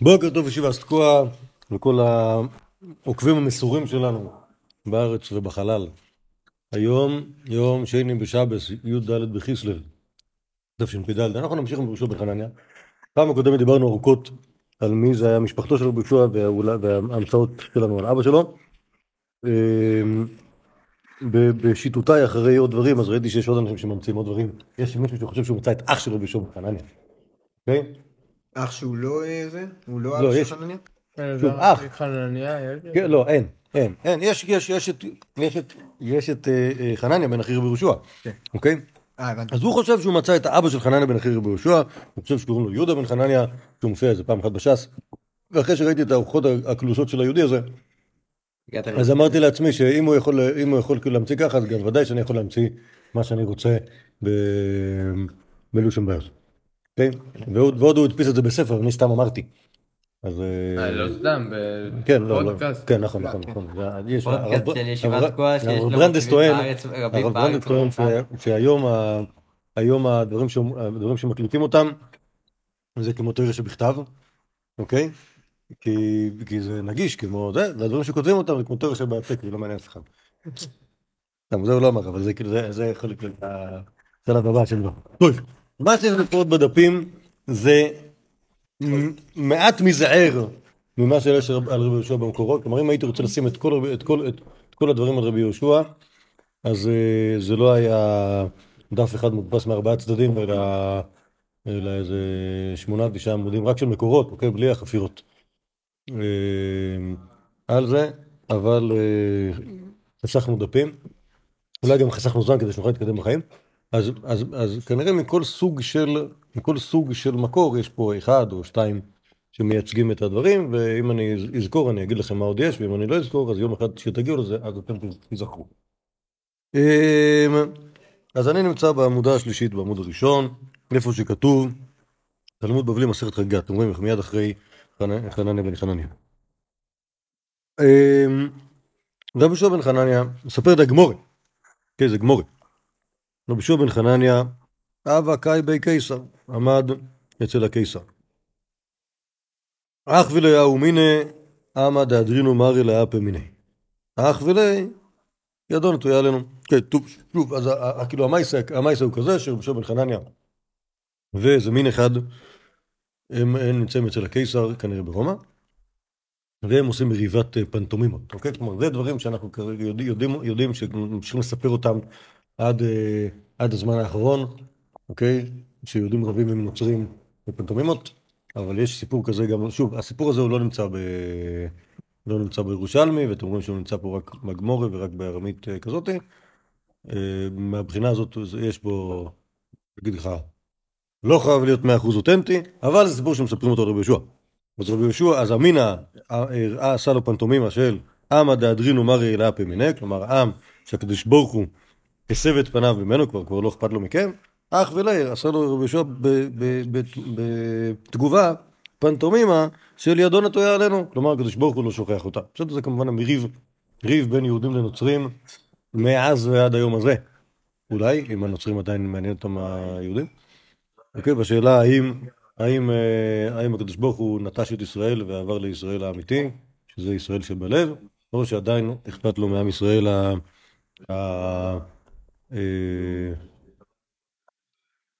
בוקר טוב ישיבה סתקוע לכל העוקבים המסורים שלנו בארץ ובחלל. היום יום שני בשבס, י"ד בכסלו, תשפ"ד. אנחנו נמשיך עם יהושע בן חנניה. פעם הקודמת דיברנו ארוכות על מי זה היה משפחתו של רבי וההמצאות שלנו על אבא שלו. אמ, בשיטותיי אחרי עוד דברים, אז ראיתי שיש עוד אנשים שממציאים עוד דברים. יש מישהו שחושב שהוא מצא את אח של רבי יהושע בן חנניה. אוקיי? אח שהוא לא אה, זה? הוא לא לא, אח יש- של חנניה? שוב, אח. חנניה, יש? כן, לא, אין, אין, אין. יש, יש, יש את, יש את, יש את אה, אה, חנניה בן אחי רבי יהושע, כן. אוקיי? אה. אז הוא חושב שהוא מצא את האבא של חנניה בן אחי רבי יהושע, הוא חושב שקוראים לו יהודה בן חנניה, שהוא מופיע איזה פעם אחת בש"ס, ואחרי שראיתי את הארוחות הקלושות של היהודי הזה, אז אמרתי לעצמי שאם הוא יכול, אם הוא יכול כאילו להמציא ככה, אז גם ודאי שאני יכול להמציא מה שאני רוצה בלשון בעיות. אוקיי? ועוד ועוד הוא הדפיס את זה בספר, אני סתם אמרתי. אז... אה, אה, לא סתם, כן, לא, לא, בפודקאסט. כן, נכון, נכון, נכון. זה- יש- פודקאסט של ישיבת תקוע שיש לו ברנדס טוען, בארץ, רבים הרב בארץ ברנדס טוען שהיום הדברים ש- הדברים שמקליטים אותם זה כמו תורה שבכתב, אוקיי? כי כי זה נגיש כמו זה, והדברים שכותבים אותם זה כמו תורה שבעל פה, כי לא מעניין אף אחד. סתם, זה הוא לא אמר, אבל זה כאילו, זה- זה להיות השלב הבא שלו. טוב, מה שיש לקרות בדפים זה מעט מזער ממה שיש על רבי יהושע במקורות. כלומר, אם הייתי רוצה לשים את כל, את כל, את, את כל הדברים על רבי יהושע, אז אה, זה לא היה דף אחד מודפס מארבעה צדדים, אלא, אלא איזה שמונה, תשעה עמודים רק של מקורות, אוקיי? בלי החפירות. אה, על זה, אבל אה, חסכנו דפים. אולי גם חסכנו זמן כדי שנוכל להתקדם בחיים. אז, אז, אז כנראה מכל סוג של, מכל סוג של מקור יש פה אחד או שתיים שמייצגים את הדברים, ואם אני אזכור אני אגיד לכם מה עוד יש, ואם אני לא אזכור אז יום אחד כשתגיעו לזה אז אתם תזכרו. אמ, אז אני נמצא בעמודה השלישית בעמוד הראשון, איפה שכתוב תלמוד בבלי מסכת חגיגה, אתם רואים מיד אחרי חנ- חנניה בן חנניה. אמ, רבי יהושע בן חנניה מספר את הגמורי, כן זה גמורי. יהושע בן חנניה, אבא קאי בי קיסר, עמד אצל הקיסר. אח וליהו מיני, עמא דאדרינו מרי לאפה מיני. אח ולי, ידו נטויה עלינו. כן, טוב, שוב, אז כאילו המייסה הוא כזה, יהושע בן חנניה ואיזה מין אחד, הם נמצאים אצל הקיסר, כנראה ברומא, והם עושים מריבת אה, פנטומימות, אוקיי? כלומר, זה דברים שאנחנו כרגע יודעים, יודעים, יודעים שממשיכים לספר אותם עד, אה, עד הזמן האחרון, אוקיי? שיהודים רבים עם נוצרים בפנטומימות, אבל יש סיפור כזה גם, שוב, הסיפור הזה הוא לא נמצא ב... לא נמצא בירושלמי, ואתם רואים שהוא נמצא פה רק בגמורי ורק בארמית אה, כזאתי. אה, מהבחינה הזאת יש בו, אגיד לך, לא חייב להיות 100% אותנטי, אבל זה סיפור שמספרים אותו על רבי יהושע. אז רבי יהושע, אז אמינא הראה עשה לו פנטומימה של עמא דאדרינו מרי אלאה פמיני, כלומר עם שהקדוש ברוך הוא הסב את פניו ממנו, כבר כבר לא אכפת לו מכם, אח ולעיר עשה לו רבי יהושע בתגובה פנטומימה של ידו נטויה עלינו, כלומר הקדוש ברוך הוא לא שוכח אותה. בסדר, זה כמובן המריב, ריב בין יהודים לנוצרים מאז ועד היום הזה. אולי, אם הנוצרים עדיין מעניין אותם היהודים. אוקיי, בשאלה האם, האם, אה, האם הקדוש ברוך הוא נטש את ישראל ועבר לישראל האמיתי, שזה ישראל שבלב, או שעדיין אכפת לו מעם ישראל ה... אה,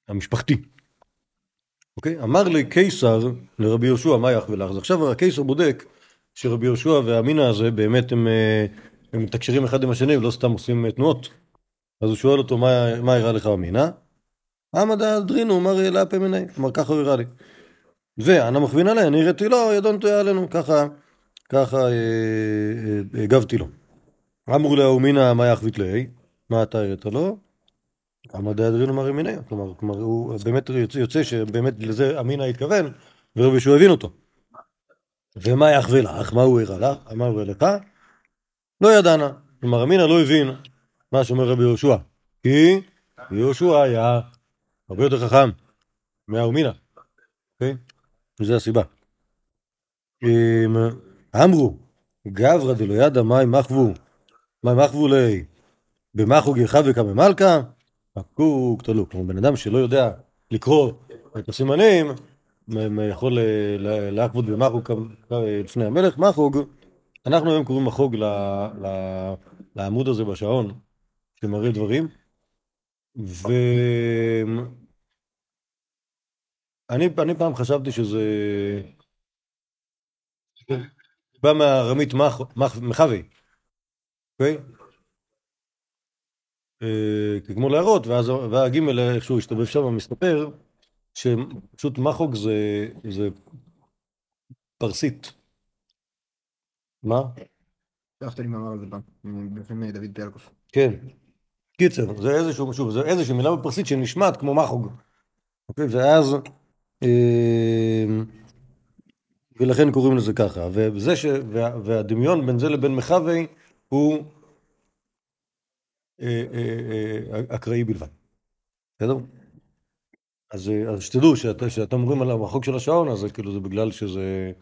המשפחתי. אוקיי? אמר לי קיסר לרבי יהושע, מה יח ולך? אז עכשיו הקיסר בודק שרבי יהושע והמינא הזה באמת הם, אה, הם מתקשרים אחד עם השני ולא סתם עושים אה, תנועות. אז הוא שואל אותו, מה, מה הראה לך אמינא? עמא דאדרינו מרי אלאה פמיני, כלומר ככה הוא הראה לי. ואנה מכווין עליה, אני הראיתי לו, ידו נטויה עלינו, ככה, ככה אה, אה, הגבתי לו. אמרו לה ומינא מה יחבית ליה, מה אתה הראית לו? עמא דאדרינו מרי מיני, כלומר, הוא באמת יוצא, שבאמת לזה אמינא התכוון, ורבי יהושע הבין אותו. ומה יחווה לך? מה הוא הראה לך? מה הוא הראה לך? לא ידענה. כלומר אמינא לא הבין מה שאומר רבי יהושע, כי יהושע היה הרבה יותר חכם מהאומינא, אוקיי? וזו הסיבה. אמ, אמרו, גברא דלא ידע מים מחבו, מים מחבו לי, במחו גירחה וקמא מלכה, מקוק תלו. כלומר, בן אדם שלא יודע לקרוא את הסימנים, יכול להחבוד במחוג לפני המלך, מחוג, אנחנו היום קוראים מחוג לעמוד הזה בשעון, שמראה דברים, ואני אני פעם חשבתי שזה בא מהארמית מח- מח- מחווי, אוקיי? אה, כמו להראות, ואז והגימל איכשהו השתובב שם, מסתבר שפשוט מחוג זה, זה פרסית. מה? שלחת לי מאמר על זה פעם, בפני דוד פיאלקוף. כן. קיצר, זה איזשהו, שוב, זה איזושהי מילה בפרסית שנשמעת כמו מחוג. אוקיי, ואז, אה, ולכן קוראים לזה ככה. וזה ש, וה, והדמיון בין זה לבין מחווי הוא אקראי בלבד. בסדר? אז, אה, אז שתדעו שאתה- שאתם אומרים על המחוג של השעון, אז זה כאילו זה בגלל שזה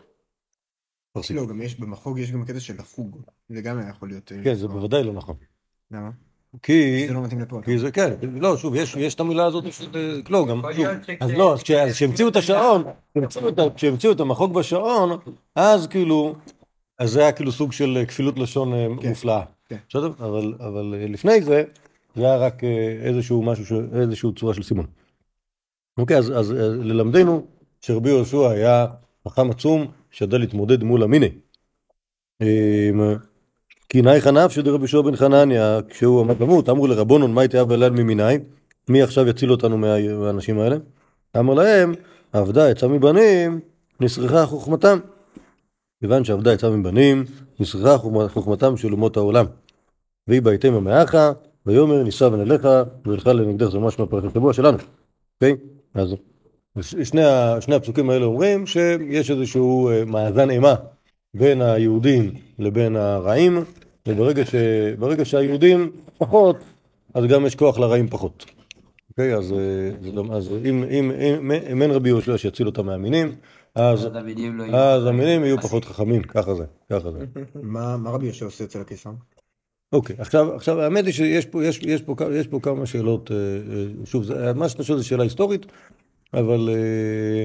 פרסית. לא, גם יש, במחוג יש גם קטע של החוג. זה גם היה יכול להיות... אה, כן, זה בוודאי לא נכון. למה? כי... זה לא מתאים לפה. כי זה, כן, לא, שוב, יש, יש את המילה הזאת אה, לא, גם, שוב, אז לא, אז כש- אז כשהמציאו את השעון, כשהמציאו את המחוג בשעון, אז כאילו, אז זה היה כאילו סוג של אה, כפילות לשון אה, כן, מופלאה, כן. אבל, אבל אה, לפני זה, זה היה רק אה, איזשהו משהו, ש- איזשהו צורה של סימון. אוקיי, אז, אז אה, ללמדנו שרבי יהושע היה חכם עצום, שידע להתמודד מול המיני. אה, כי נייחא נפשי דרבי יהושע בן חנניה, כשהוא עמד למות, אמרו לרבונון, מה יתאהב אליי ממיני? מי עכשיו יציל אותנו מה- מהאנשים האלה? אמר להם, עבדה יצאה מבנים, נסרחה חוכמתם. כיוון שעבדה יצאה מבנים, חוכמ- חוכמתם של אומות העולם. והיא בהתאמה מאחה, ויאמר נישא ונלך, וילכה לנגדך, זה ממש מהפרק השבוע שלנו. אוקיי? אז שני, שני הפסוקים האלה אומרים שיש איזשהו אה, מאזן אימה בין היהודים לבין הרעים, וברגע ש, שהיהודים פחות, אז גם יש כוח לרעים פחות. אוקיי, אז, אה, אז אם, אם, אם, אם אין רבי יהושע שיציל אותם מהמינים, אז, התלמידים לא יהיו... אז המינים יהיו פחות חכמים, ככה זה, ככה זה. מה מה רבי יהושע עושה אצל הקיסר? אוקיי, עכשיו, עכשיו האמת היא שיש פה, יש, יש פה, יש פה כמה שאלות, אה, אה, שוב, זה, מה שאתה שואל זו שאלה היסטורית, אבל אה,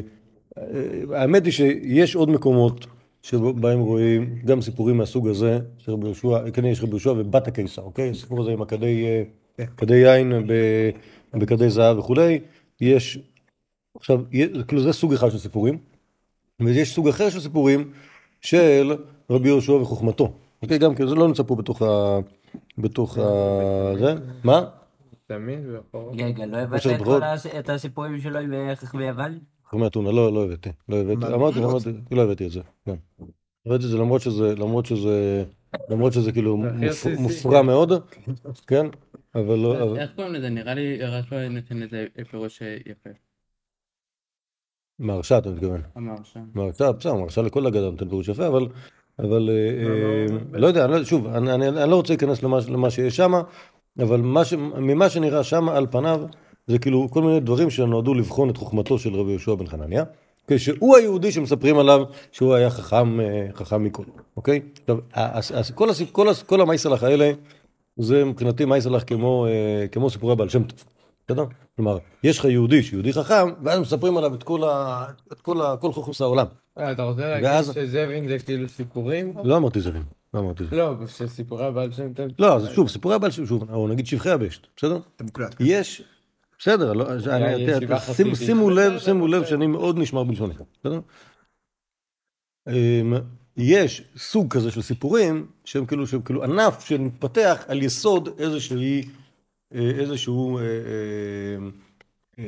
האמת היא שיש עוד מקומות שבהם רואים גם סיפורים מהסוג הזה, של רבי יהושע, כן יש רבי יהושע ובת הקיסר, אוקיי? הסיפור הזה עם הכדי אה, כן. כדי יין ב- בכדי זהב וכולי, יש, עכשיו, כאילו זה סוג אחד של סיפורים, ויש סוג אחר של סיפורים של רבי יהושע וחוכמתו. אוקיי, גם כי זה לא נמצא פה בתוך ה... בתוך ה... זה? מה? תמיד ואחורה. רגע, לא הבאת את הסיפורים שלו עם אה, חכמי יוון? חכמי אתונה, לא, לא הבאתי. לא הבאתי. אמרתי? אמרתי, לא הבאתי את זה. כן. הבאתי את זה למרות שזה, למרות שזה, למרות שזה כאילו. מופרע מאוד, כן? אבל לא. איך קוראים לזה? נראה לי רש"י נותן לזה פירוש יפה. מהרשע אתה מתכוון. אמר שם. מהרשע, בסדר, מהרשע לכל אגדה נותן פירוש יפה, אבל, אבל אה, אה, לא יודע, אני לא- שוב, אני, לא רוצה להיכנס למה, שיש שם, אבל ממה שנראה שם על פניו, זה כאילו כל מיני דברים שנועדו לבחון את חוכמתו של רבי יהושע בן חנניה, כשהוא היהודי שמספרים עליו שהוא היה חכם, אה, חכם מכל, אוקיי? עכשיו, כל, כל, כל המייסלח האלה, זה מבחינתי מייסלח כמו, אה, כמו סיפורי הבעל שם טוב, בסדר? כלומר, יש לך יהודי שיהודי חכם, ואז מספרים עליו את כל, ה, את כל, ה, כל חוכמוס העולם. אה, אתה רוצה להגיד ואז- שזאבים זה כאילו סיפורים? לא אמרתי זרים, לא אמרתי זרים. לא, שסיפורי הבעל שם. לא, אז שוב, סיפורי הבעל שם, שוב, או נגיד שבחי הבשת, בסדר? אתה מוקלט. יש, בסדר, לא. שימו- שימו לב, שימו לב. שאני מאוד נשמר בלשוני, בסדר? אמ, יש סוג כזה של סיפורים שהם כאילו, שהם כאילו ענף שמתפתח על יסוד איזושהי, איזשהו אה, אה, אה,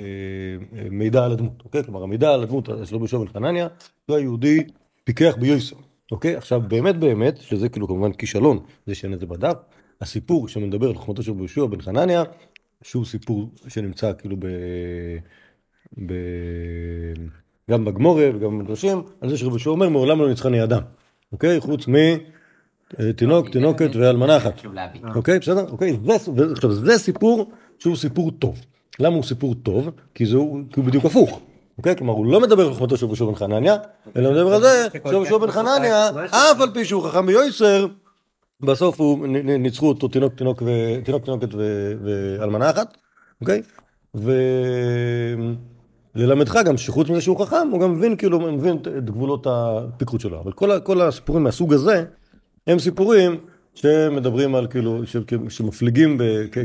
אה, מידע על הדמות, אוקיי? כלומר המידע על הדמות של רבי יהושע בן חנניה, הוא היהודי פיקח ביוסר, אוקיי? עכשיו באמת באמת, שזה כאילו כמובן כישלון, זה שאין את זה בדף, הסיפור שמדבר על חוכמתו של יהושע בן חנניה, שהוא סיפור שנמצא כאילו ב... ב... גם בגמורה וגם במדרשים, על זה שרבי יהושע אומר מעולם לא ניצחני אדם, אוקיי? חוץ מתינוק, תינוקת ואלמנה אחת. להבין. אוקיי, בסדר? אוקיי, עכשיו זה סיפור שהוא סיפור טוב. למה הוא סיפור טוב? כי זה הוא בדיוק הפוך. אוקיי? כלומר, הוא לא מדבר על חוכמתו של יהושע בן חנניה, אלא מדבר על זה שיהושע בן חנניה, אף על פי שהוא חכם ביועצר, בסוף הוא ניצחו אותו תינוק, תינוק, ו- תינוק, תינוקת ואלמנה אחת, אוקיי? ו... ללמדך גם שחוץ מזה שהוא חכם, הוא גם מבין כאילו, מבין את- גבולות הפיקחות שלו. אבל כל הסיפורים מהסוג הזה, הם סיפורים שמדברים על כאילו, שמפליגים,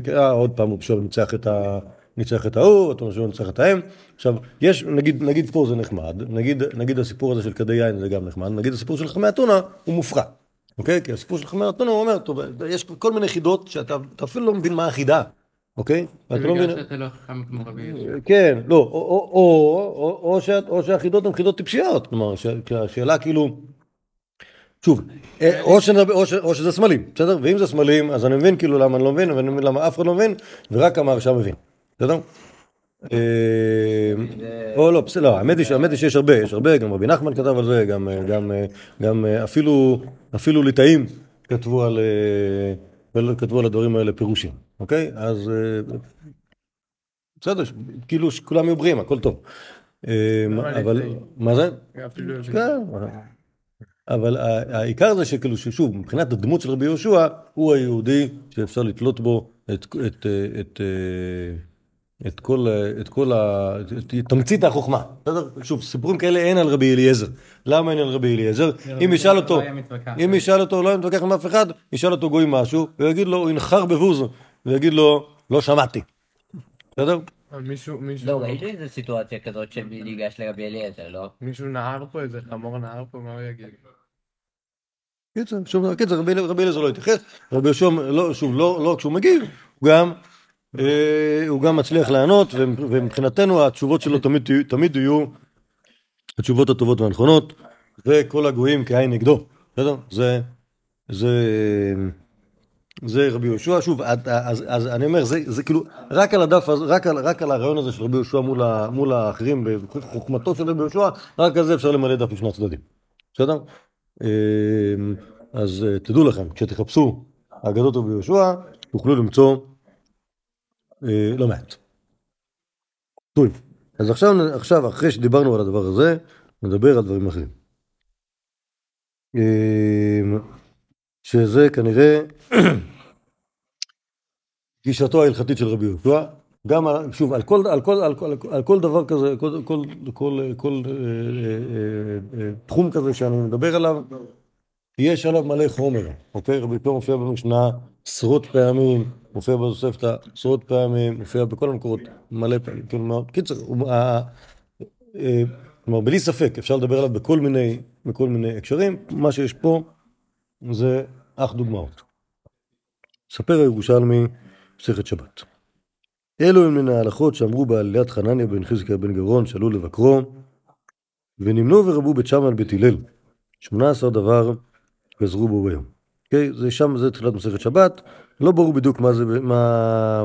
אה, עוד פעם הוא עכשיו ניצח את ה... ניצח את ההוא, פעם שהוא ניצח את ההם. עכשיו, יש, נגיד, נגיד פה זה נחמד, נגיד, נגיד הסיפור הזה של כדי יין זה גם נחמד, נגיד הסיפור של חמי אתונה הוא מופרע. אוקיי? כי הסיפור של חמי אתונה הוא אומר, טוב, יש כל מיני חידות שאתה אתה אפילו לא מבין מה החידה, אוקיי? זה ואתה לא מבין... שאתה לא חכם כמו רבי. כן, לא, או, או, או, או, או, שה, או שהחידות הן חידות טיפשיות, כלומר, השאלה כאילו, שוב, אה, או, שנדבר, או, ש, או שזה סמלים, בסדר? ואם זה סמלים, אז אני מבין כאילו למה אני לא מבין, ואני מבין למה אף אחד לא מבין, ורק המהרשע מבין, בסדר? אה, או לא, בסדר, לא, האמת היא שיש הרבה, יש הרבה, גם רבי נחמן כתב על זה, גם, אה, אפילו, ליטאים כתבו על, כתבו על הדברים האלה פירושים, אוקיי? אז בסדר, כאילו שכולם יהיו בריאים, הכל טוב. אה, אבל, ליטאים? מה זה? לא כן, אבל העיקר זה שכאילו ששוב, מבחינת הדמות של רבי יהושע, הוא היהודי שאפשר לתלות בו את, את, את, את כל, את כל ה... את תמצית החוכמה. בסדר? שוב, סיפורים כאלה אין על רבי אליעזר. למה אין על רבי אליעזר? אם ישאל אותו, לא היה מתווכח. אם ישאל אותו, לא מתווכח עם אף אחד, ישאל אותו גוי משהו, ויגיד לו, הוא ינחר בבוז, ויגיד לו, לא שמעתי. בסדר? מישהו, מישהו, לא, ראיתי איזה סיטואציה כזאת שניגש לרבי אליעזר, לא? מישהו נהר פה, איזה חמור נהר פה, מה הוא יגיד? קיצר, שום דבר, קיצר, רבי רבי אליעזר לא התייחס, רבי יהושע, לא, שוב, לא, לא כשהוא מגיב, הוא גם, אה, הוא גם מצליח לענות, ומבחינתנו התשובות שלו תמיד, תמיד יהיו התשובות הטובות והנכונות, וכל הגויים כעין נגדו, בסדר? זה, זה, זה רבי יהושע, שוב, אז, אז, אז אני אומר, זה, זה כאילו, רק על הדף, הזה- רק על, רק על הרעיון הזה של רבי יהושע מול, מול האחרים, בחוכמתו של רבי יהושע, רק על זה אפשר למלא דף משני הצדדים, בסדר? אמ, אז אה, תדעו לכם, כשתחפשו אגדות רבי יהושע, תוכלו למצוא אה, לא מעט. טוב, אז עכשיו, עכשיו, אחרי שדיברנו על הדבר הזה, נדבר על דברים אחרים. אמ, שזה כנראה גישתו ההלכתית של רבי יהושע, גם, שוב, על כל, על כל, על כל, על כל דבר כזה, כל, כל, כל, כל אה, אה, אה, תחום כזה שאני מדבר עליו, יש עליו מלא חומר, אוקיי? רבי יהושע מופיע במשנה עשרות פעמים, מופיע בתוספתא עשרות פעמים, מופיע בכל המקורות מלא פעמים, מאוד, קיצר, אה, כלומר, בלי ספק, אפשר לדבר עליו בכל מיני, בכל מיני הקשרים, מה שיש פה זה אך דוגמאות. ספר הירושלמי, מסכת שבת. אלו הם מן ההלכות שאמרו בעלילת חנניה בן חזקיה בן גרון שעלו לבקרו, ונמנו ורבו בית שמאי על בית הלל. שמונה עשר דבר גזרו בו ביום. אוקיי? זה שם, זה תחילת מסכת שבת. לא ברור בדיוק מה זה, מה...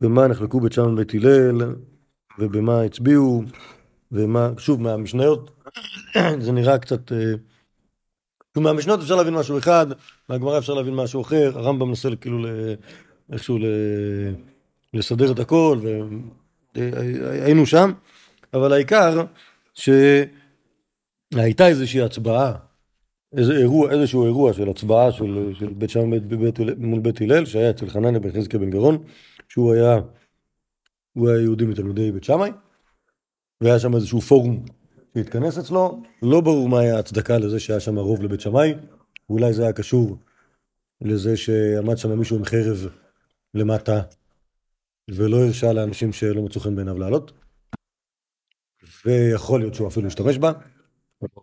במה נחלקו בית שמאי ובית הלל, ובמה הצביעו, ומה, שוב, מהמשניות, זה נראה קצת... אה, מהמשנות אפשר להבין משהו אחד, מהגמרא אפשר להבין משהו אחר, הרמב"ם מנסה כאילו ל... איכשהו ל... לסדר את הכל, והיינו שם, אבל העיקר שהייתה איזושהי הצבעה, איזה אירוע, איזשהו אירוע של הצבעה של, של בית שם בית, בית, מול בית הלל, שהיה אצל חנניה בן חזקיה בן גרון, שהוא היה, הוא היה יהודי מתלמידי בית שמאי, והיה שם איזשהו פורום שהתכנס אצלו, לא ברור מה היה ההצדקה לזה שהיה שם רוב לבית שמאי, אולי זה היה קשור לזה שעמד שם מישהו עם חרב למטה, ולא הרשה לאנשים שלא מצאו חן בעיניו לעלות, ויכול להיות שהוא אפילו השתמש בה,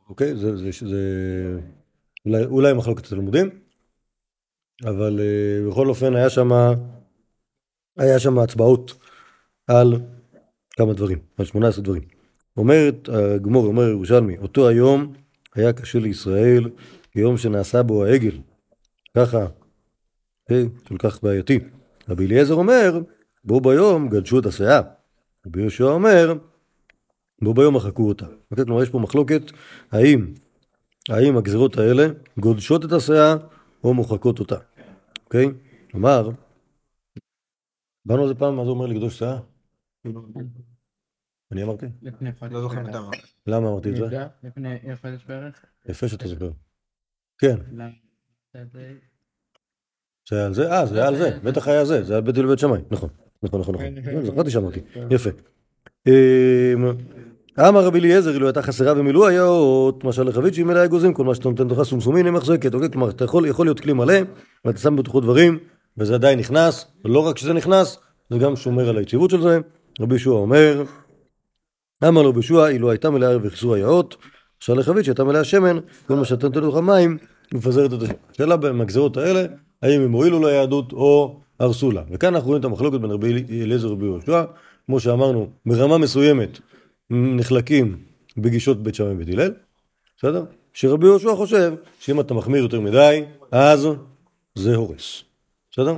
אוקיי? זה, זה, זה אולי, אולי מחלוקת התלמודים, אבל uh, בכל אופן היה שם, היה שם הצבעות על כמה דברים, על 18 דברים. אומרת הגמור, אומר ירושלמי, אותו היום היה קשה לישראל כיום שנעשה בו העגל. ככה, אוקיי? כל כך בעייתי. רבי אליעזר אומר, בו ביום גדשו את הסאה. רבי יהושע אומר, בו ביום מחקו אותה. כלומר, יש פה מחלוקת, האם, האם הגזירות האלה גודשות את הסאה או מוחקות אותה. אוקיי? כלומר, באנו על זה פעם, מה זה אומר לגדוש סאה? אני אמרתי? לפני חודש. לא זוכר. מתי. למה אמרתי את זה? לפני חודש בערך? יפה שאתה זוכר. כן, זה היה על זה? אה, זה היה על זה, בטח היה זה, זה היה בית הלל בית שמאי, נכון, נכון, נכון, נכון, זכרתי שאמרתי, יפה. אמר רבי אליעזר, אילו הייתה חסרה ומילאו היאות, משל לחבית שהיא מלאה אגוזים, כל מה שאתה נותן לך סומסומין היא מחזקת, אוקיי? כלומר, אתה יכול, יכול להיות כלי מלא, ואתה שם בתוכו דברים, וזה עדיין נכנס, ולא רק שזה נכנס, זה גם שומר על היציבות של זה. רבי ישוע אומר, אמר לו בישוע, אילו הייתה מלאה וכיסו היאות, משל לחבית שהייתה מלאה שמן, כל מה שאתה נותן לך מים, מפזרת את. השאלה במגזרות האלה, האם הם הועילו ליהדות או הרסו לה. וכאן אנחנו רואים את המחלוקת בין רבי אליעזר ורבי יהושע, כמו שאמרנו, ברמה מסוימת נחלקים בגישות בית שמאי ובית הלל, בסדר? שרבי יהושע חושב שאם אתה מחמיר יותר מדי, אז זה הורס, בסדר?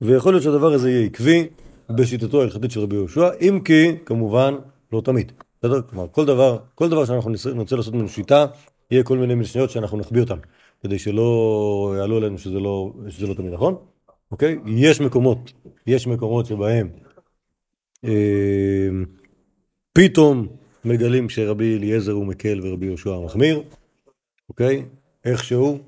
ויכול להיות שהדבר הזה יהיה עקבי בשיטתו ההלכתית של רבי יהושע, אם כי, כמובן, לא תמיד, בסדר? כלומר, כל דבר, כל דבר שאנחנו נרצה לעשות ממנו שיטה, יהיה כל מיני משניות שאנחנו נחביא אותן, כדי שלא יעלו עלינו שזה לא, שזה לא תמיד נכון, אוקיי? יש מקומות, יש מקומות שבהם אה, פתאום מגלים שרבי אליעזר הוא מקל ורבי יהושע מחמיר, אוקיי? איכשהו,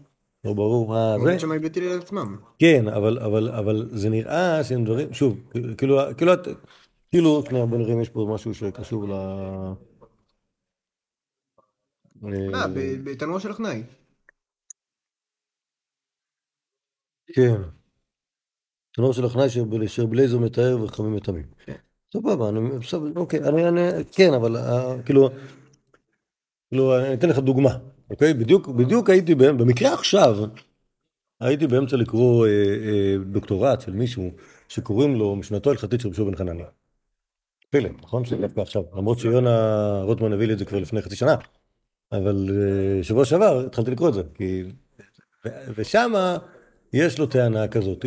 לא ברור מה זה. שמאי בית הלל עצמם. כן, אבל, אבל, אבל זה נראה שהם דברים, שוב, כאילו, כאילו, כאילו, שנייה, בוא נראה אם יש פה משהו שקשור ל... אה, ב- בתנור של הכנאי. כן. תנור של הכנאי שבלייזר מתאר וחכמים מטמאים. סבבה, אני, בסדר, אוקיי, אני, אני, כן, אבל אה, כאילו, כאילו, אני אתן לך דוגמה, אוקיי? בדיוק, בדיוק הייתי, במקרה עכשיו, הייתי באמצע לקרוא אה, אה, דוקטורט של מישהו שקוראים לו משנתו ההלכתית של רבי בן חנניה. פלא, נכון? שדווקא עכשיו, למרות שיונה רוטמן הביא לי את זה כבר לפני חצי שנה, אבל אה, שבוע שעבר התחלתי לקרוא את זה, כי... ו- ושמה יש לו טענה כזאת,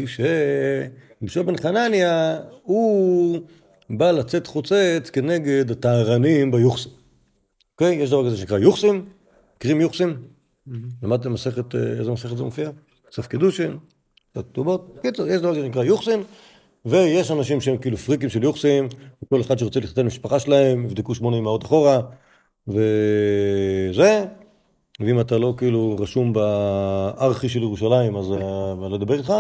שרבי בן חנניה הוא בא לצאת חוצץ כנגד הטהרנים ביוחסין. אוקיי? יש דבר כזה שנקרא יוחסין, מכירים יוחסין? למדתם מסכת, איזה מסכת זה מופיע? סוף קידושין, קצת כתובות. קיצור, יש דבר כזה שנקרא יוחסין, ויש אנשים שהם כאילו פריקים של יוחסין, וכל אחד שרוצה להתחתן במשפחה שלהם, יבדקו שמונה אמהות אחורה, וזה, ואם אתה לא כאילו רשום בארכי של ירושלים, אז אה, אני לא אדבר איתך.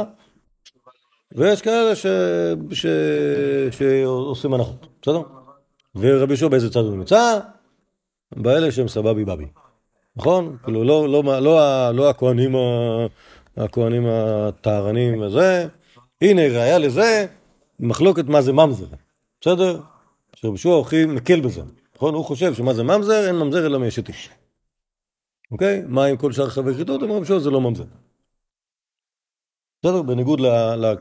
ויש כאלה ש... ש... שעושים הנחות, בסדר? ורבי יהושע באיזה צד הוא נמצא? באלה שהם סבבי בבי. נכון? כאילו לא, לא, לא, לא, הכהנים, הכהנים הטהרנים וזה. הנה ראיה לזה, מחלוקת מה זה ממזר. בסדר? שרבי יהושע הכי מקל בזה. נכון? הוא חושב שמה זה ממזר, אין ממזר אלא מאשת איש. אוקיי? מה עם כל שאר חברי כריתות? אומר רבי יהושע זה לא ממזר. בסדר? בניגוד ל...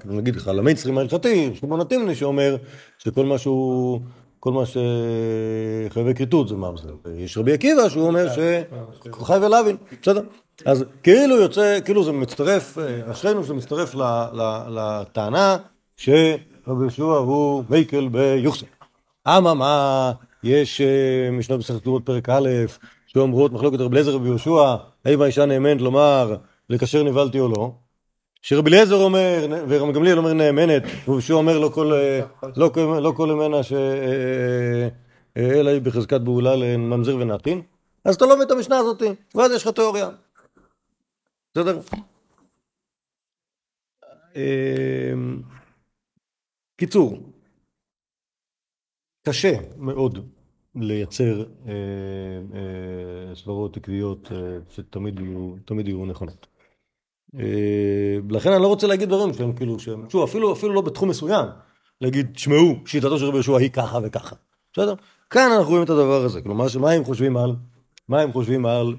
נגיד לך, למיינסטרים ההלכתי, שמעון התימני שאומר שכל מה שהוא... כל מה שחייבי כריתות זה ממזר. יש רבי עקיבא שהוא אומר שחי ולאווין, בסדר? אז כאילו יוצא, כאילו זה מצטרף, אשרינו שזה מצטרף לטענה שרבי יהושע הוא מייקל ביוחסין. אממה, יש אה, משנות מסכת כתובות פרק א', שאומרות מחלוקת רבי אליעזר רבי יהושע, האם האישה נאמנת לומר לקשר נבהלתי או לא? שרבי אליעזר אומר, ורבי גמליאל אומר נאמנת, ויהושע אומר לא כל, אה, לא, לא כל אמנה ש... אה, אה, אלא היא בחזקת בעולה לממזר ונעתין, אז אתה לומד את המשנה הזאת, ואז יש לך תיאוריה. בסדר? אה, קיצור, קשה מאוד לייצר אה, אה, סברות עקביות אה, שתמיד יהיו, נכונות. אה, לכן אני לא רוצה להגיד דברים שהם כאילו, שהם, שוב, אפילו, אפילו לא בתחום מסוים, להגיד, תשמעו, שיטתו של רבי יהושע היא ככה וככה, בסדר? כאן אנחנו רואים את הדבר הזה, כלומר, מה הם חושבים על, מה הם חושבים על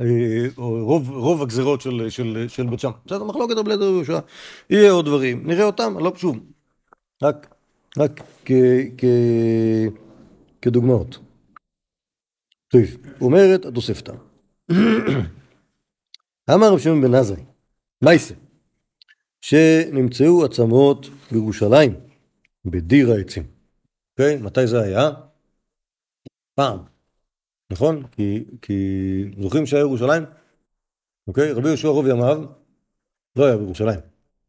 אה, רוב, רוב הגזרות של, של, של בית שמאי. בסדר, מחלוקת רבי ויהושע. יהיה עוד דברים, נראה אותם, לא שוב, רק, רק כ, כ, כדוגמאות. טוב, אומרת התוספתא. אמר רב שמעון בן עזרי, מייסה, שנמצאו עצמות בירושלים, בדיר העצים. אוקיי? מתי זה היה? פעם. נכון? כי, כי זוכרים שהיה ירושלים? אוקיי? רבי יהושע רוב ימיו לא היה בירושלים,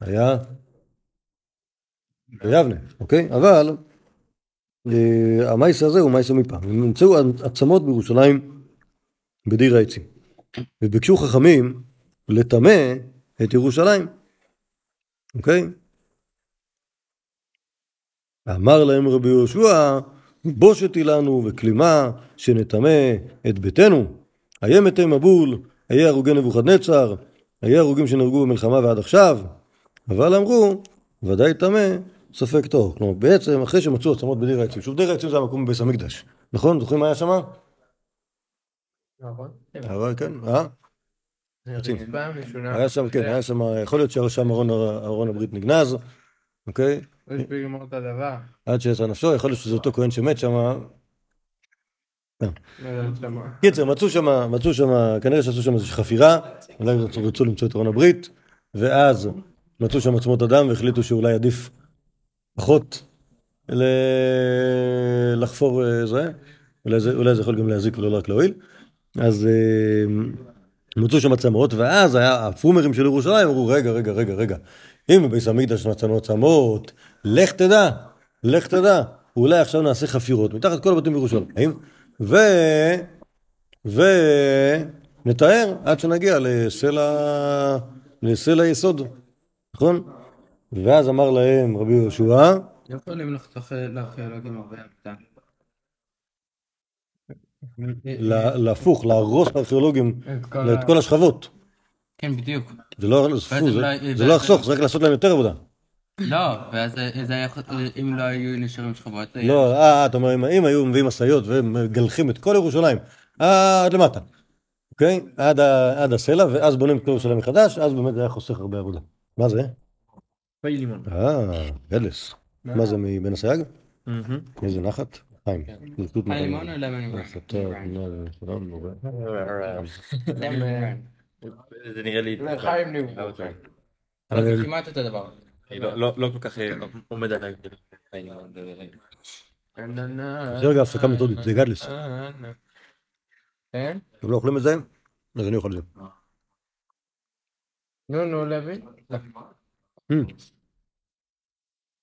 היה ביבנה, אוקיי? אבל אה, המייסה הזה הוא מייסה מפעם. נמצאו עצמות בירושלים בדיר העצים. וביקשו חכמים לטמא את ירושלים, אוקיי? אמר להם רבי יהושע, בושת היא לנו וכלימה שנטמא את ביתנו. איה מתי מבול, איה הרוגי נבוכדנצר, איה הרוגים שנהרגו במלחמה ועד עכשיו. אבל אמרו, ודאי טמא, ספק טהור. כלומר, בעצם אחרי שמצאו עצמות בדיר העצים, שוב, דיר העצים זה המקום בביס המקדש, נכון? זוכרים מה היה שם? נכון. כן, אה? היה שם, כן, היה שם, יכול להיות שהיה שם ארון, הברית נגנז, אוקיי? לא הספיק לגמור את הדבר. עד שיצא נפשו, יכול להיות שזה אותו כהן שמת שם. לא יודע, שמה. קיצר, מצאו שם, מצאו שם, כנראה שעשו שם איזושהי חפירה, אולי רצו למצוא את ארון הברית, ואז מצאו שם עצמות אדם והחליטו שאולי עדיף פחות ל... לחפור אה, זה, אולי זה, אולי זה יכול גם להזיק ולא רק להועיל, אז אה, מצאו שם עצמות, ואז היה הפרומרים של ירושלים אמרו, רגע, רגע, רגע, רגע, אם בביס המקדש מצאנו עצמות, לך תדע, לך תדע, אולי עכשיו נעשה חפירות מתחת כל הבתים בירושלים, ו... ונתאר עד שנגיע לסלע, לסלע יסוד, נכון? ואז אמר להם רבי יהושע, יכולים לחתוך לארכיאולוגים הרבה עבודה. לה- להפוך, להרוס לארכיאולוגים את כל השכבות. כן, בדיוק. זה לא זה לא לחסוך, זה רק לעשות להם יותר עבודה. לא, ואז זה היה אם לא היו נשארים שכבות... לא, אה, אתה אומר, אם- היו מביאים משאיות ומגלחים את כל ירושלים עד למטה, אוקיי? עד הסלע, ואז בונים את כל ירושלים מחדש, אז באמת זה היה חוסך הרבה עבודה. מה זה? פעיל לימון. אה, גדלס. מה זה מבן הסייג? איזה נחת? חיים. אה, מרן. לימון או נו, שלום, נו, זה נראה לי... לחיים ניו. אוקיי. אבל זה כמעט אותו דבר. לא- לא לא כל כך אה, עומד עליי. כאילו. זה רגע הפסקה מתודית, זה גדלס. כן? אתם לא אוכלים את זה? אז אני אוכל את זה. נו, נו, לוי.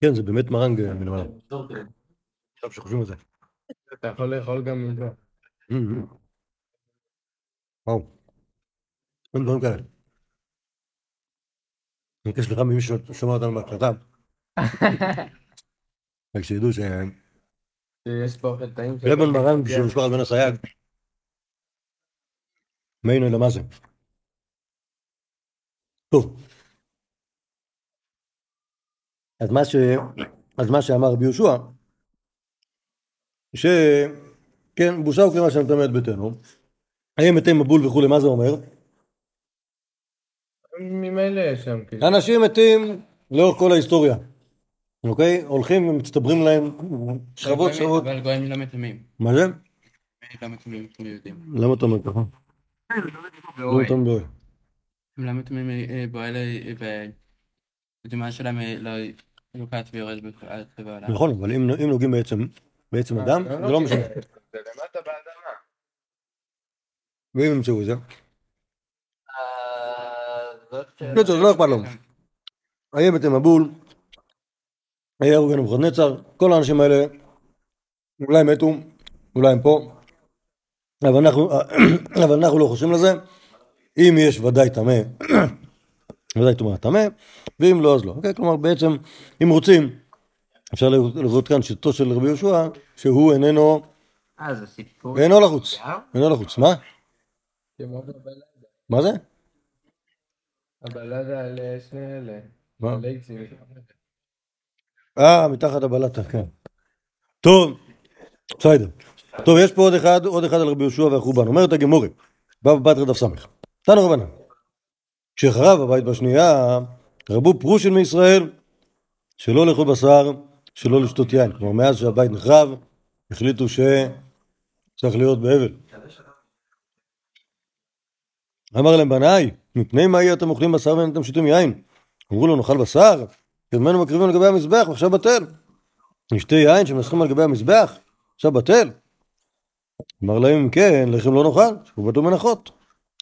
כן, זה באמת מרנג אה, מלמעלה. עכשיו שחושבים על זה. אתה יכול לאכול גם עם זה. Mm, mm. וואו. אין דברים כאלה. אני מבקש סליחה ממי ששומע אותנו בהקלטה. רק שידעו ש... שיש פה אוכל טעים. לבן מרן של משפחת בן הסייג. מיינו אלא מה זה. טוב. אז מה ש... אז מה שאמר רבי יהושע, שכן, בושה וכלימה שנטמא את ביתנו, האם מתי מבול וכולי, מה זה אומר? ממילא יש שם כאילו. אנשים מתים לאורך כל ההיסטוריה, אוקיי? הולכים ומצטברים להם שכבות שכבות. אבל גויים לא מטמאים. מה זה? לא מטמאים כמו יהודים. למה אתה אומר ככה? לא אתה מדבר. הם לא מטמאים אה, באוהל והדמעה שלהם אה, לא בכל העולם. נכון, אבל אם נוגעים בעצם, בעצם אדם, זה לא משנה. זה למטה באדמה. ואם ימצאו את זה, זאת בקיצור, זה לא אכפת לו. היה בית המבול, היה אורגן נבוכדנצר, כל האנשים האלה אולי מתו, אולי הם פה, אבל אנחנו לא חושבים לזה. אם יש ודאי טמא, ודאי טומאה טמא, ואם לא אז לא. אוקיי? כלומר בעצם, אם רוצים, אפשר לראות כאן שיטתו של רבי יהושע, שהוא איננו, אה. אינו לחוץ? אינו לחוץ. מה? מה זה? הבלדה על אה, שני אלה. מה? ליצים. אה, מתחת הבלטה, כן. טוב, בסדר. טוב, יש פה עוד אחד, עוד אחד על רבי יהושע והחורבן. אומרת הגמורי, בבא בתרא דף סמך. תנו רבנן. כשחרב הבית בשנייה, רבו פרושין מישראל, שלא לאכול בשר, שלא לשתות יין. כלומר, מאז שהבית נחרב, החליטו שצריך להיות באבל. אמר להם בניי, מפני מה יהיה אתם אוכלים בשר ואין אתם שותים יין? אמרו לו, נאכל בשר? ממנו מקריבים על גבי המזבח ועכשיו בטל. נשתה יין שמנסחים על גבי המזבח, עכשיו בטל. אמר להם אם כן, לחם לא נאכל, שכובדו מנחות.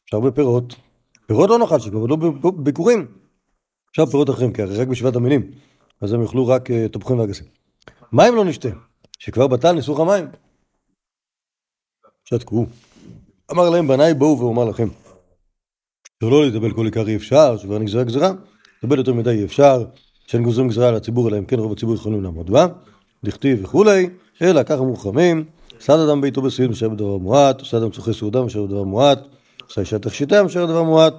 אפשר בפירות. פירות לא נאכל, שכובדו ביקורים. עכשיו פירות אחרים, כי הרי רק בשבעת המינים. אז הם יאכלו רק אה, תפוחים ואגסים. מים לא נשתה, שכבר בטל ניסוך המים. שתקו. אמר להם בניי בואו ואומר לכם. שלא להתאבל כל עיקר אי אפשר, שכבר נגזרה גזרה. להתאבל יותר מדי אי אפשר. שאין גוזרים גזרה על הציבור, אלא אם כן רוב הציבור יכולים לעמוד בה, דכתיב וכולי, אלא כך אמרו חכמים, סעד אדם ביתו בסעיד משאר בדבר מועט, עושה אדם צורכי סעודה משאר בדבר מועט, עושה אישה תכשיטה משאר בדבר מועט,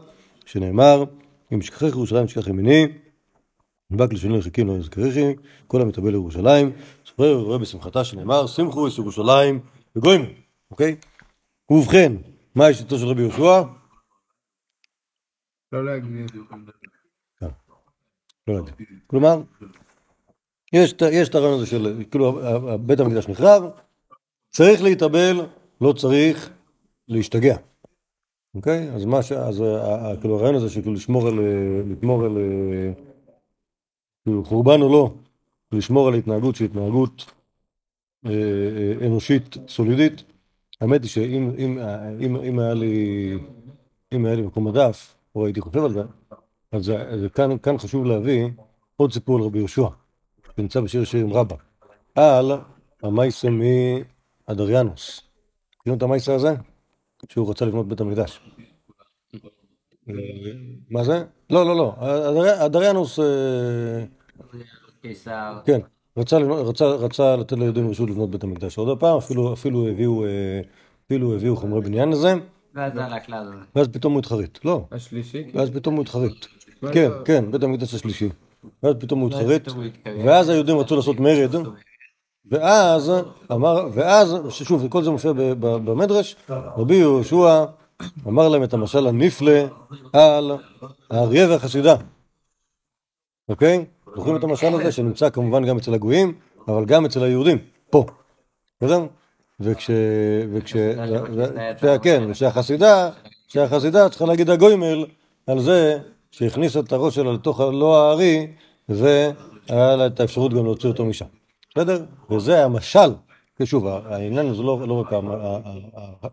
שנאמר, אם אשכחך ירושלים אשכח ימיני, נדבק לשוני רחיקים לא יזכריכי, כל המתאבל לירושלים, סופר ורואה בשמחתה שנאמר, שמחו את ירושלים וגוימו, אוקיי? ובכן, מה יש של רבי יהושע? לא להגזים. לא יודע. כלומר, יש, את- יש הרעיון הזה של, כאילו, בית המקדש נחרב, צריך להתאבל, לא צריך להשתגע. אוקיי? אז מה ש... אז ה- ה- כאילו הרעיון הזה שכאילו לשמור על... אה, לשמור על... אה, כאילו חורבן או לא, לשמור על התנהגות שהיא התנהגות אה, אה, אנושית סולידית. האמת היא שאם אם, אם, אם היה לי... אם היה לי מקום מדף, או הייתי חושב על זה, אז אז כאן, כאן חשוב להביא עוד סיפור על רבי יהושע, שנמצא בשיר שירים רבה, על המייסה מאדריאנוס. מכירים את המייסה הזה? שהוא רצה לבנות בית המקדש. מה זה? לא, לא, לא. אדר- אדריאנוס, אה, קיסר. כן, רצה, לבנות- רצה, רצה לתת ליהודים רשות לבנות בית המקדש. עוד פעם, אפילו, אפילו, הביאו, אה, אפילו הביאו חומרי בניין לזה, ואז זה הלך לזה. ואז פתאום הוא התחרט. לא, השלישי? ואז פתאום הוא התחרט. מה כן, זה? כן, בית המקדש השלישי. ואז פתאום הוא ואז התחרט. ואז היהודים רצו לעשות מרד, ואז אמר, ואז, שוב, כל זה מופיע במדרש, רבי יהושע אמר להם את המשל הנפלא על האריה והחסידה. אוקיי? זוכרים את המשל הזה שנמצא כמובן גם אצל הגויים, אבל גם אצל היהודים, פה. בסדר? וכש... וכש... כן, ושהחסידה, שהחסידה צריכה להגיד הגוימל על זה שהכניסה את הראש שלה לתוך הלא הארי, והיה לה את האפשרות גם להוציא אותו משם. בסדר? וזה המשל. שוב, העניין זה לא, לא רק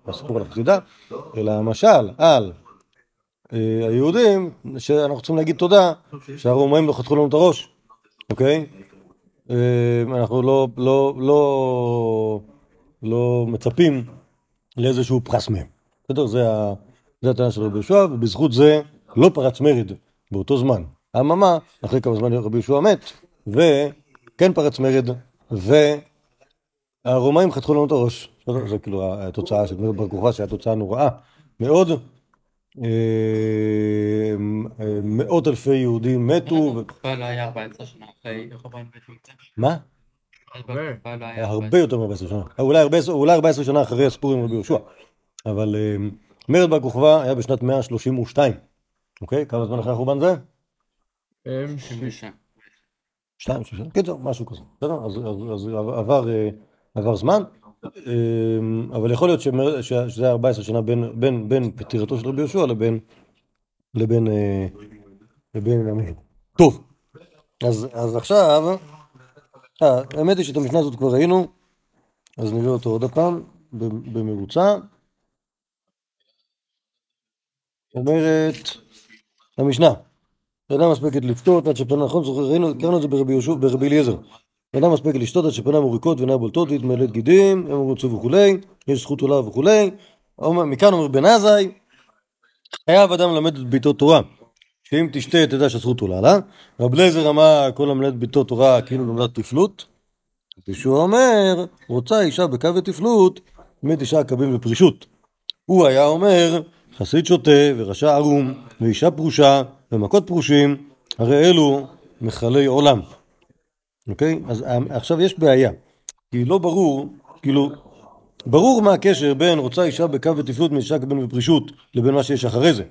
הסיפור על החסידה, אלא המשל על אה, היהודים, שאנחנו צריכים להגיד תודה שהרומאים לא חתכו לנו את הראש, אוקיי? אה, אנחנו לא, לא, לא, לא מצפים לאיזשהו פרס מהם. בסדר? זה הטענה של רבי יהושע, ובזכות זה לא פרץ מרד באותו זמן. אממה, אחרי כמה זמן רבי יהושע מת, וכן פרץ מרד, והרומאים חתכו לנו את הראש. זה כאילו התוצאה של בר כוכבא, שהייתה תוצאה נוראה מאוד. אה, אה, מאות אלפי יהודים מתו. לא היה 14 שנה אחרי חורבן בית המקדש. מה? לא הרבה יותר מ-14 שנה. אה, אולי הרבה- אולי 14 שנה אחרי הסיפור עם רבי יהושע. אבל אה, מרד בר כוכבא היה בשנת 132. אוקיי? כמה זמן אחרי החורבן זה? הם שישה. שתיים, שלושה, קיצור, משהו כזה. בסדר? אז, אז, אז עבר, אה, עבר זמן, אה, אבל יכול להיות שמר- שזה היה 14 שנה בין, בין, בין פטירתו של רבי יהושע לבין, לבין, אה, לבין המרד. טוב, אז, אז עכשיו, האמת היא שאת המשנה הזאת כבר ראינו, אז נראה אותו עוד פעם, ב- במרוצה. אומרת המשנה, אינה מספקת לפתות עד שפנה נכון, זוכר, ראינו, הכרנו את זה ברבי יהושע, ברבי אליעזר. אינה מספקת לשתות עד שפנה מוריקות ואינה בולטות והתמלאת גידים, הם רוצו וכולי, יש זכות עולה וכולי. מכאן אומר בן עזאי, חייב אדם ללמד את ביתו תורה, שאם תשתה תדע שהזכות עולה לה. רב לייזר אמר כל המלמד ביתו תורה כאילו לומדת תפלות. ושהוא אומר, רוצה אישה בקו ותפלות, מתשעה קבים ופרישות. הוא היה אומר, חסיד שוטה ורשע ערום ואישה פרושה ומכות פרושים, הרי אלו מכלי עולם. אוקיי? אז אה, עכשיו יש בעיה. כי לא ברור, כאילו, ברור מה הקשר בין רוצה אישה בקו ותפלות מאישה קבין ופרישות לבין מה שיש אחרי זה.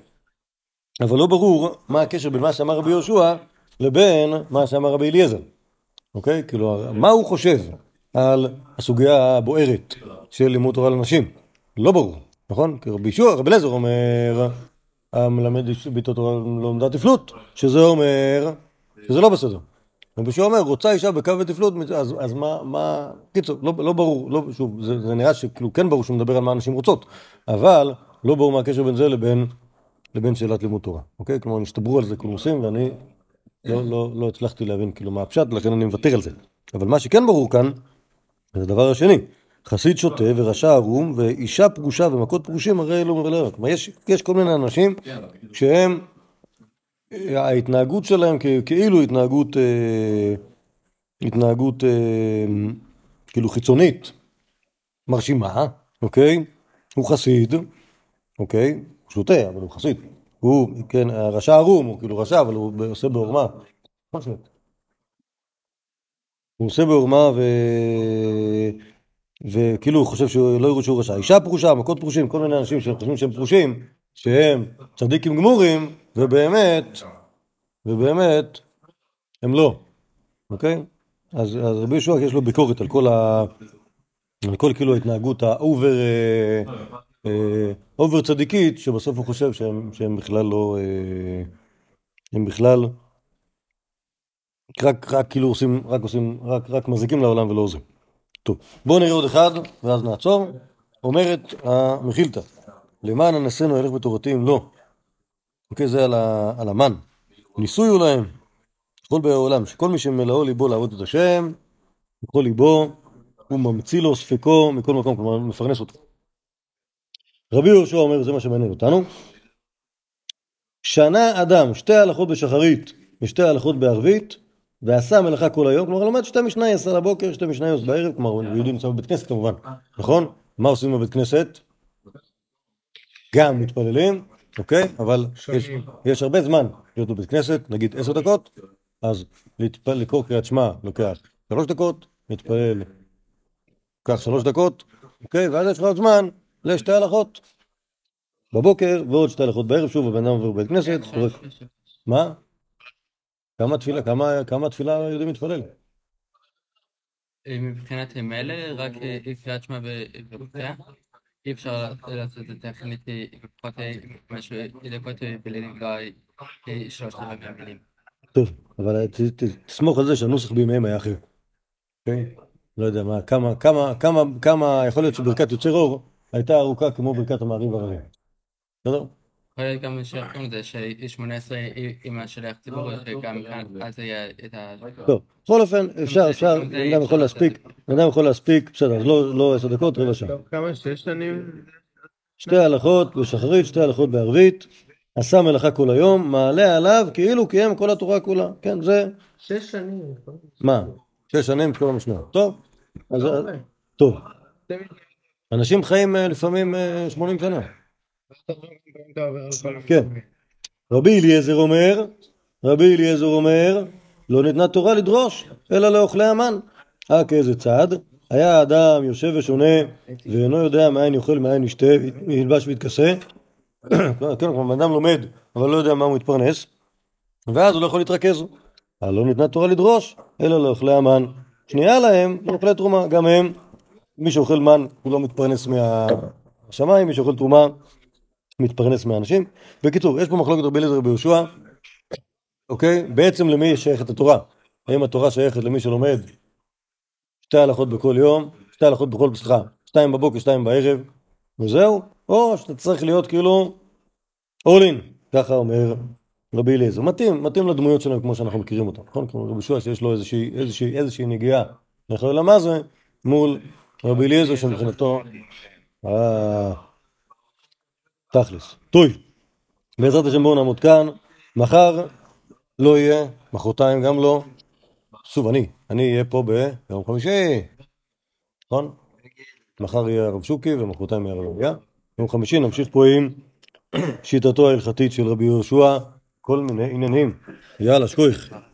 אבל לא ברור מה הקשר בין מה שאמר רבי יהושע לבין מה שאמר רבי אליעזר. אוקיי? כאילו, מה הוא חושב על הסוגיה הבוערת של לימוד תורה לנשים? לא ברור, נכון? כי רבי ישוע, רבי אליעזר אומר, המלמד ביתו תורה לומדה תפלות, שזה אומר שזה לא בסדר. רבי אומר, רוצה אישה בקו ותפלות, אז, אז מה, מה, קיצור, לא, לא ברור, לא, שוב, זה, זה נראה שכאילו כן ברור שהוא מדבר על מה אנשים רוצות, אבל לא ברור מה הקשר בין זה לבין, לבין שאלת לימוד תורה, אוקיי? כלומר, נשתברו על זה קולמוסים, ואני לא, לא, לא הצלחתי להבין כאילו מה הפשט, לכן אני מוותר על זה. אבל מה שכן ברור כאן, זה הדבר השני. חסיד שוטה ורשע ערום ואישה פרושה ומכות פרושים הרי אלו מבלעות. כלומר יש, יש כל מיני אנשים שהם, אה, ההתנהגות שלהם כאילו התנהגות, אה, התנהגות, אה, כאילו חיצונית, מרשימה, אוקיי? הוא חסיד, אוקיי? הוא שותה, אבל הוא חסיד. הוא, כן, רשע ערום, הוא כאילו רשע, אבל הוא עושה בעורמה. הוא עושה בעורמה ו... וכאילו הוא חושב שלא יראו שהוא רשע. אישה פרושה, מכות פרושים, כל מיני אנשים שחושבים שהם פרושים, שהם צדיקים גמורים, ובאמת, ובאמת, הם לא, אוקיי? אז, אז רבי יהושע יש לו ביקורת על כל ה... על כל כאילו ההתנהגות ה over אה, אה, אובר צדיקית, שבסוף הוא חושב שהם, שהם בכלל לא... אה, הם בכלל רק, רק כאילו עושים, רק עושים, רק, רק מזיקים לעולם ולא עוזרים. טוב, בואו נראה עוד אחד, ואז נעצור. אומרת המחילתא, למען אנסינו ילך בתורתי אם לא. אוקיי, זה על, ה, על המן. ניסוי הוא להם, כל באי העולם, שכל מי שמלאו ליבו לעבוד את השם, בכל ליבו, הוא ממציא לו ספקו מכל מקום, כלומר מפרנס אותו. רבי יהושע אומר, זה מה שמעניין אותנו, שנה אדם שתי הלכות בשחרית ושתי הלכות בערבית, ועשה מלאכה כל היום, כלומר למד שתי משנייס על הבוקר, שתי משנייס בערב, כלומר יהודי נמצא בבית כנסת כמובן, נכון? מה עושים בבית כנסת? גם מתפללים, אוקיי? אבל יש, יש הרבה זמן להיות בבית כנסת, נגיד עשר דקות, אז להתפלל, לקרוא קריאת שמע לוקח שלוש דקות, להתפלל לוקח שלוש דקות, אוקיי? ואז יש לך עוד זמן לשתי הלכות בבוקר ועוד שתי הלכות בערב, שוב הבן אדם עובר בבית כנסת, מה? כמה תפילה, כמה, כמה תפילה יודעים להתפלל? מבחינת מילא, רק קריאת שמע וקריאה. אי אפשר לעשות את זה טכנית לפחות משהו דקות בלילים שלושת רבעי מהמילים. טוב, אבל תסמוך על זה שהנוסח בימיהם היה אחר. אוקיי? לא יודע מה, כמה, כמה, כמה, כמה, יכול להיות שברכת יוצר אור הייתה ארוכה כמו ברכת המעריב הרבים. בסדר? יכול להיות גם שיחקנו את זה, ש-18 עם השליח ציבור, שגם כאן, אז יהיה את ה... טוב, בכל אופן, אפשר, אפשר, בן אדם יכול להספיק, בן אדם יכול להספיק, בסדר, אז לא עשר דקות, רבע שעה. כמה, שש שנים? שתי הלכות בשחרית, שתי הלכות בערבית, עשה מלאכה כל היום, מעלה עליו כאילו קיים כל התורה כולה. כן, זה... שש שנים. מה? שש שנים, כל המשנה. טוב, אז... טוב. אנשים חיים לפעמים 80 שנה. כן. רבי אליעזר אומר, רבי אליעזר אומר, לא ניתנה תורה לדרוש, אלא לאוכלי המן. אה, כאיזה צעד? היה האדם יושב ושונה, ואינו יודע מאין יאכל, מאין ישתה, ילבש ויתכסה. כן, כלומר, אדם לומד, אבל לא יודע מה הוא מתפרנס, ואז הוא לא יכול להתרכז. אבל לא ניתנה תורה לדרוש, אלא לאוכלי המן. שנייה להם, לאוכלי תרומה, גם הם, מי שאוכל מן, הוא לא מתפרנס מהשמיים, מי שאוכל תרומה, מתפרנס מהאנשים. בקיצור, יש פה מחלוקת רבי אליעזר רבי יהושע, אוקיי? בעצם למי שייכת התורה? האם התורה שייכת למי שלומד שתי הלכות בכל יום, שתי הלכות בכל, סליחה, שתיים בבוקר, שתיים בערב, וזהו? או שאתה צריך להיות כאילו all in, ככה אומר רבי אליעזר. מתאים, מתאים לדמויות שלהם כמו שאנחנו מכירים אותם, נכון? כמו רבי יהושע שיש לו איזושהי, איזושהי, איזושהי נגיעה לחלל זה מול רבי אליעזר שמבחינתו אה, תכלס. טוב, בעזרת השם בואו נעמוד כאן, מחר לא יהיה, מחרתיים גם לא. שוב, אני, אני אהיה פה ביום חמישי, נכון? מחר יהיה הרב שוקי ומחרתיים יהיה הרב אביה. יום חמישי נמשיך פה עם שיטתו ההלכתית של רבי יהושע, כל מיני עניינים. יאללה, שכוייך.